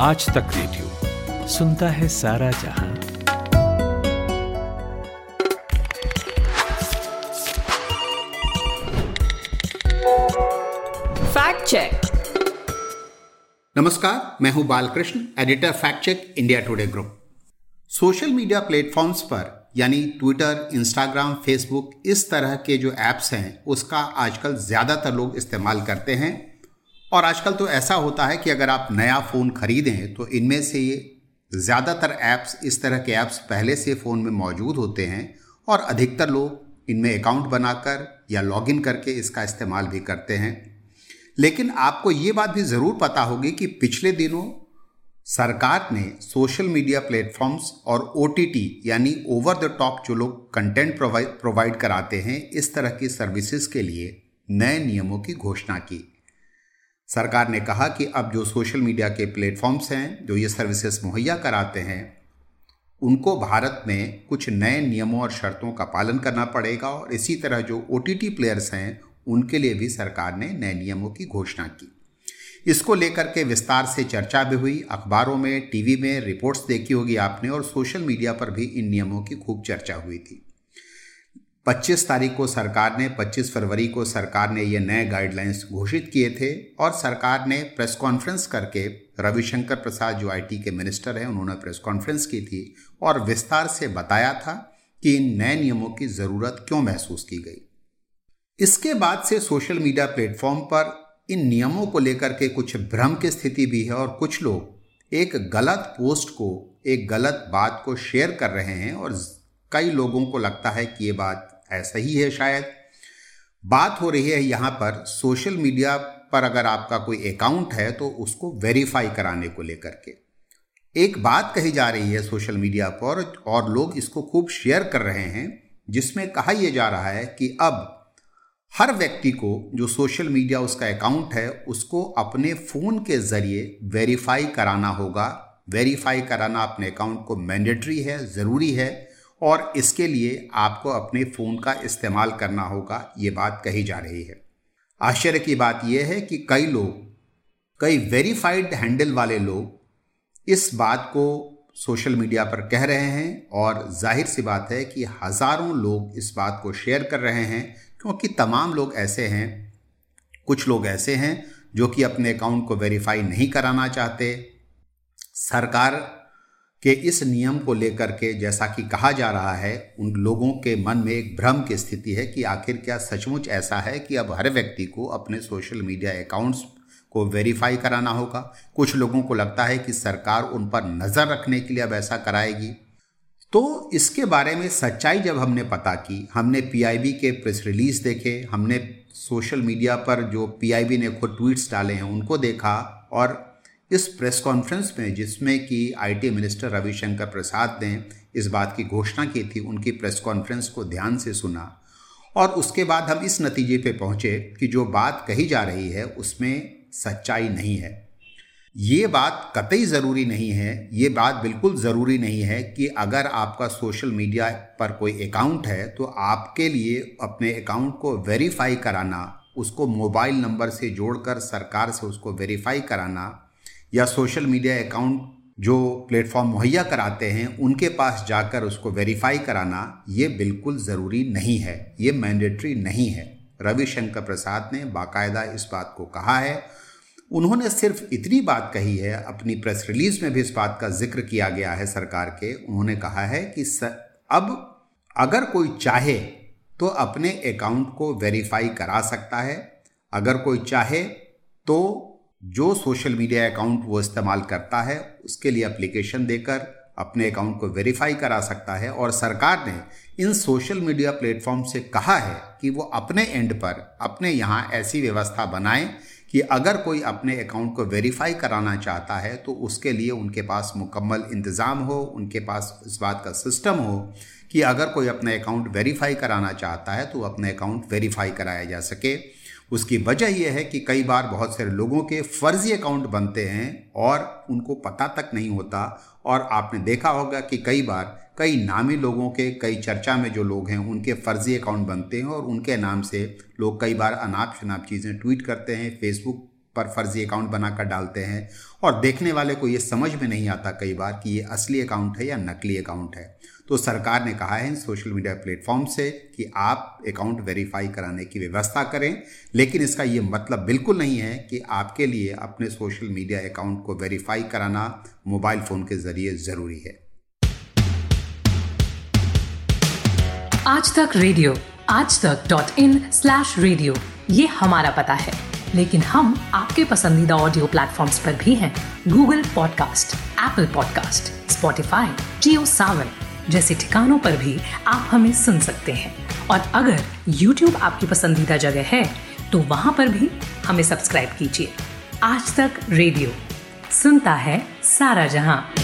आज तक रेडियो। सुनता है सारा जहाँ। Fact check. नमस्कार मैं हूँ Balakrishna editor fact check India today group. Social media platforms पर यानी ट्विटर इंस्टाग्राम फेसबुक इस तरह के जो ऐप्स हैं उसका आजकल ज़्यादातर लोग इस्तेमाल करते हैं। और आजकल तो ऐसा होता है कि अगर आप नया फ़ोन खरीदें तो इनमें से ये ज़्यादातर ऐप्स, इस तरह के ऐप्स पहले से फ़ोन में मौजूद होते हैं और अधिकतर लोग इनमें अकाउंट बनाकर या लॉगिन करके इसका इस्तेमाल भी करते हैं। लेकिन आपको ये बात भी ज़रूर पता होगी कि पिछले दिनों सरकार ने सोशल मीडिया प्लेटफॉर्म्स और ओटीटी यानी ओवर द टॉप जो लोग कंटेंट प्रोवाइड प्रोवाइड कराते हैं, इस तरह की सर्विसेज़ के लिए नए नियमों की घोषणा की। सरकार ने कहा कि अब जो सोशल मीडिया के प्लेटफॉर्म्स हैं, जो ये सर्विसेज़ मुहैया कराते हैं, उनको भारत में कुछ नए नियमों और शर्तों का पालन करना पड़ेगा और इसी तरह जो ओटीटी प्लेयर्स हैं, उनके लिए भी सरकार ने नए नियमों की घोषणा की। इसको लेकर के विस्तार से चर्चा भी हुई, अखबारों में, टीवी में, रिपोर्ट्स देखी होगी आपने और सोशल मीडिया पर भी इन नियमों की खूब चर्चा हुई थी। 25 तारीख को सरकार ने 25 फरवरी को सरकार ने ये नए गाइडलाइंस घोषित किए थे और सरकार ने प्रेस कॉन्फ्रेंस करके रविशंकर प्रसाद जो आईटी के मिनिस्टर हैं, उन्होंने प्रेस कॉन्फ्रेंस की थी और विस्तार से बताया था कि इन नए नियमों की ज़रूरत क्यों महसूस की गई। इसके बाद से सोशल मीडिया प्लेटफॉर्म पर इन नियमों को लेकर के कुछ भ्रम की स्थिति भी है और कुछ लोग एक गलत पोस्ट को, एक गलत बात को शेयर कर रहे हैं और कई लोगों को लगता है कि ये बात ऐसा ही है शायद। बात हो रही है यहाँ पर, सोशल मीडिया पर अगर आपका कोई अकाउंट है तो उसको वेरीफाई कराने को लेकर के। एक बात कही जा रही है सोशल मीडिया पर और लोग इसको खूब शेयर कर रहे हैं, जिसमें कहा यह जा रहा है कि अब हर व्यक्ति को जो सोशल मीडिया उसका अकाउंट है, उसको अपने फ़ोन के ज़रिए वेरीफाई कराना होगा। वेरीफाई कराना अपने अकाउंट को मैंडेटरी है, ज़रूरी है। और इसके लिए आपको अपने फ़ोन का इस्तेमाल करना होगा, ये बात कही जा रही है। आश्चर्य की बात यह है कि कई लोग, कई वेरीफाइड हैंडल वाले लोग इस बात को सोशल मीडिया पर कह रहे हैं और ज़ाहिर सी बात है कि हज़ारों लोग इस बात को शेयर कर रहे हैं, क्योंकि तमाम लोग ऐसे हैं, कुछ लोग ऐसे हैं जो कि अपने अकाउंट को वेरीफाई नहीं कराना चाहते। सरकार के इस नियम को लेकर के जैसा कि कहा जा रहा है, उन लोगों के मन में एक भ्रम की स्थिति है कि आखिर क्या सचमुच ऐसा है कि अब हर व्यक्ति को अपने सोशल मीडिया अकाउंट्स को वेरीफाई कराना होगा। कुछ लोगों को लगता है कि सरकार उन पर नज़र रखने के लिए अब ऐसा कराएगी। तो इसके बारे में सच्चाई जब हमने पता की, हमने पीआईबी के प्रेस रिलीज़ देखे, हमने सोशल मीडिया पर जो पीआईबी ने खुद ट्वीट्स डाले हैं, उनको देखा और इस प्रेस कॉन्फ्रेंस में जिसमें कि आईटी मिनिस्टर रविशंकर प्रसाद ने इस बात की घोषणा की थी, उनकी प्रेस कॉन्फ्रेंस को ध्यान से सुना और उसके बाद हम इस नतीजे पे पहुँचे कि जो बात कही जा रही है, उसमें सच्चाई नहीं है। ये बात कतई ज़रूरी नहीं है, ये बात बिल्कुल ज़रूरी नहीं है कि अगर आपका सोशल मीडिया पर कोई अकाउंट है तो आपके लिए अपने अकाउंट को वेरीफाई कराना, उसको मोबाइल नंबर से जोड़कर सरकार से उसको वेरीफाई कराना या सोशल मीडिया अकाउंट जो प्लेटफॉर्म मुहैया कराते हैं, उनके पास जाकर उसको वेरीफाई कराना, ये बिल्कुल ज़रूरी नहीं है। ये मैंडेटरी नहीं है। रविशंकर प्रसाद ने बाकायदा इस बात को कहा है। उन्होंने सिर्फ़ इतनी बात कही है, अपनी प्रेस रिलीज़ में भी इस बात का ज़िक्र किया गया है सरकार के। उन्होंने कहा है कि अब अगर कोई चाहे तो अपने अकाउंट को वेरीफाई करा सकता है। अगर कोई चाहे तो जो सोशल मीडिया अकाउंट वो इस्तेमाल करता है, उसके लिए एप्लीकेशन देकर अपने अकाउंट को वेरीफाई करा सकता है और सरकार ने इन सोशल मीडिया प्लेटफॉर्म से कहा है कि वो अपने एंड पर, अपने यहाँ ऐसी व्यवस्था बनाएँ कि अगर कोई अपने अकाउंट को वेरीफाई कराना चाहता है तो उसके लिए उनके पास मुकम्मल इंतज़ाम हो, उनके पास इस बात का सिस्टम हो कि अगर कोई अपने अकाउंट वेरीफाई कराना चाहता है तो अपने अकाउंट वेरीफाई कराया जा सके। उसकी वजह यह है कि कई बार बहुत सारे लोगों के फर्जी अकाउंट बनते हैं और उनको पता तक नहीं होता। और आपने देखा होगा कि कई बार कई नामी लोगों के, कई चर्चा में जो लोग हैं, उनके फर्जी अकाउंट बनते हैं और उनके नाम से लोग कई बार अनाप शनाप चीज़ें ट्वीट करते हैं, फेसबुक पर फर्जी अकाउंट बनाकर डालते हैं। और देखने वाले को ये समझ में नहीं आता कई बार कि ये असली अकाउंट है या नकली अकाउंट है। तो सरकार ने कहा है इन सोशल मीडिया प्लेटफॉर्म से कि आप अकाउंट वेरीफाई कराने की व्यवस्था करें। लेकिन इसका ये मतलब बिल्कुल नहीं है कि आपके लिए अपने सोशल मीडिया अकाउंट को वेरीफाई कराना मोबाइल फ़ोन के ज़रिए ज़रूरी है। आज तक रेडियो, आज तक डॉट इन स्लैश रेडियो, ये हमारा पता है। लेकिन हम आपके पसंदीदा ऑडियो प्लेटफॉर्म्स पर भी हैं। Google podcast, Apple podcast, Spotify, Jio Saavn जैसे ठिकानों पर भी आप हमें सुन सकते हैं। और अगर YouTube आपकी पसंदीदा जगह है तो वहाँ पर भी हमें सब्सक्राइब कीजिए। आज तक रेडियो, सुनता है सारा जहाँ।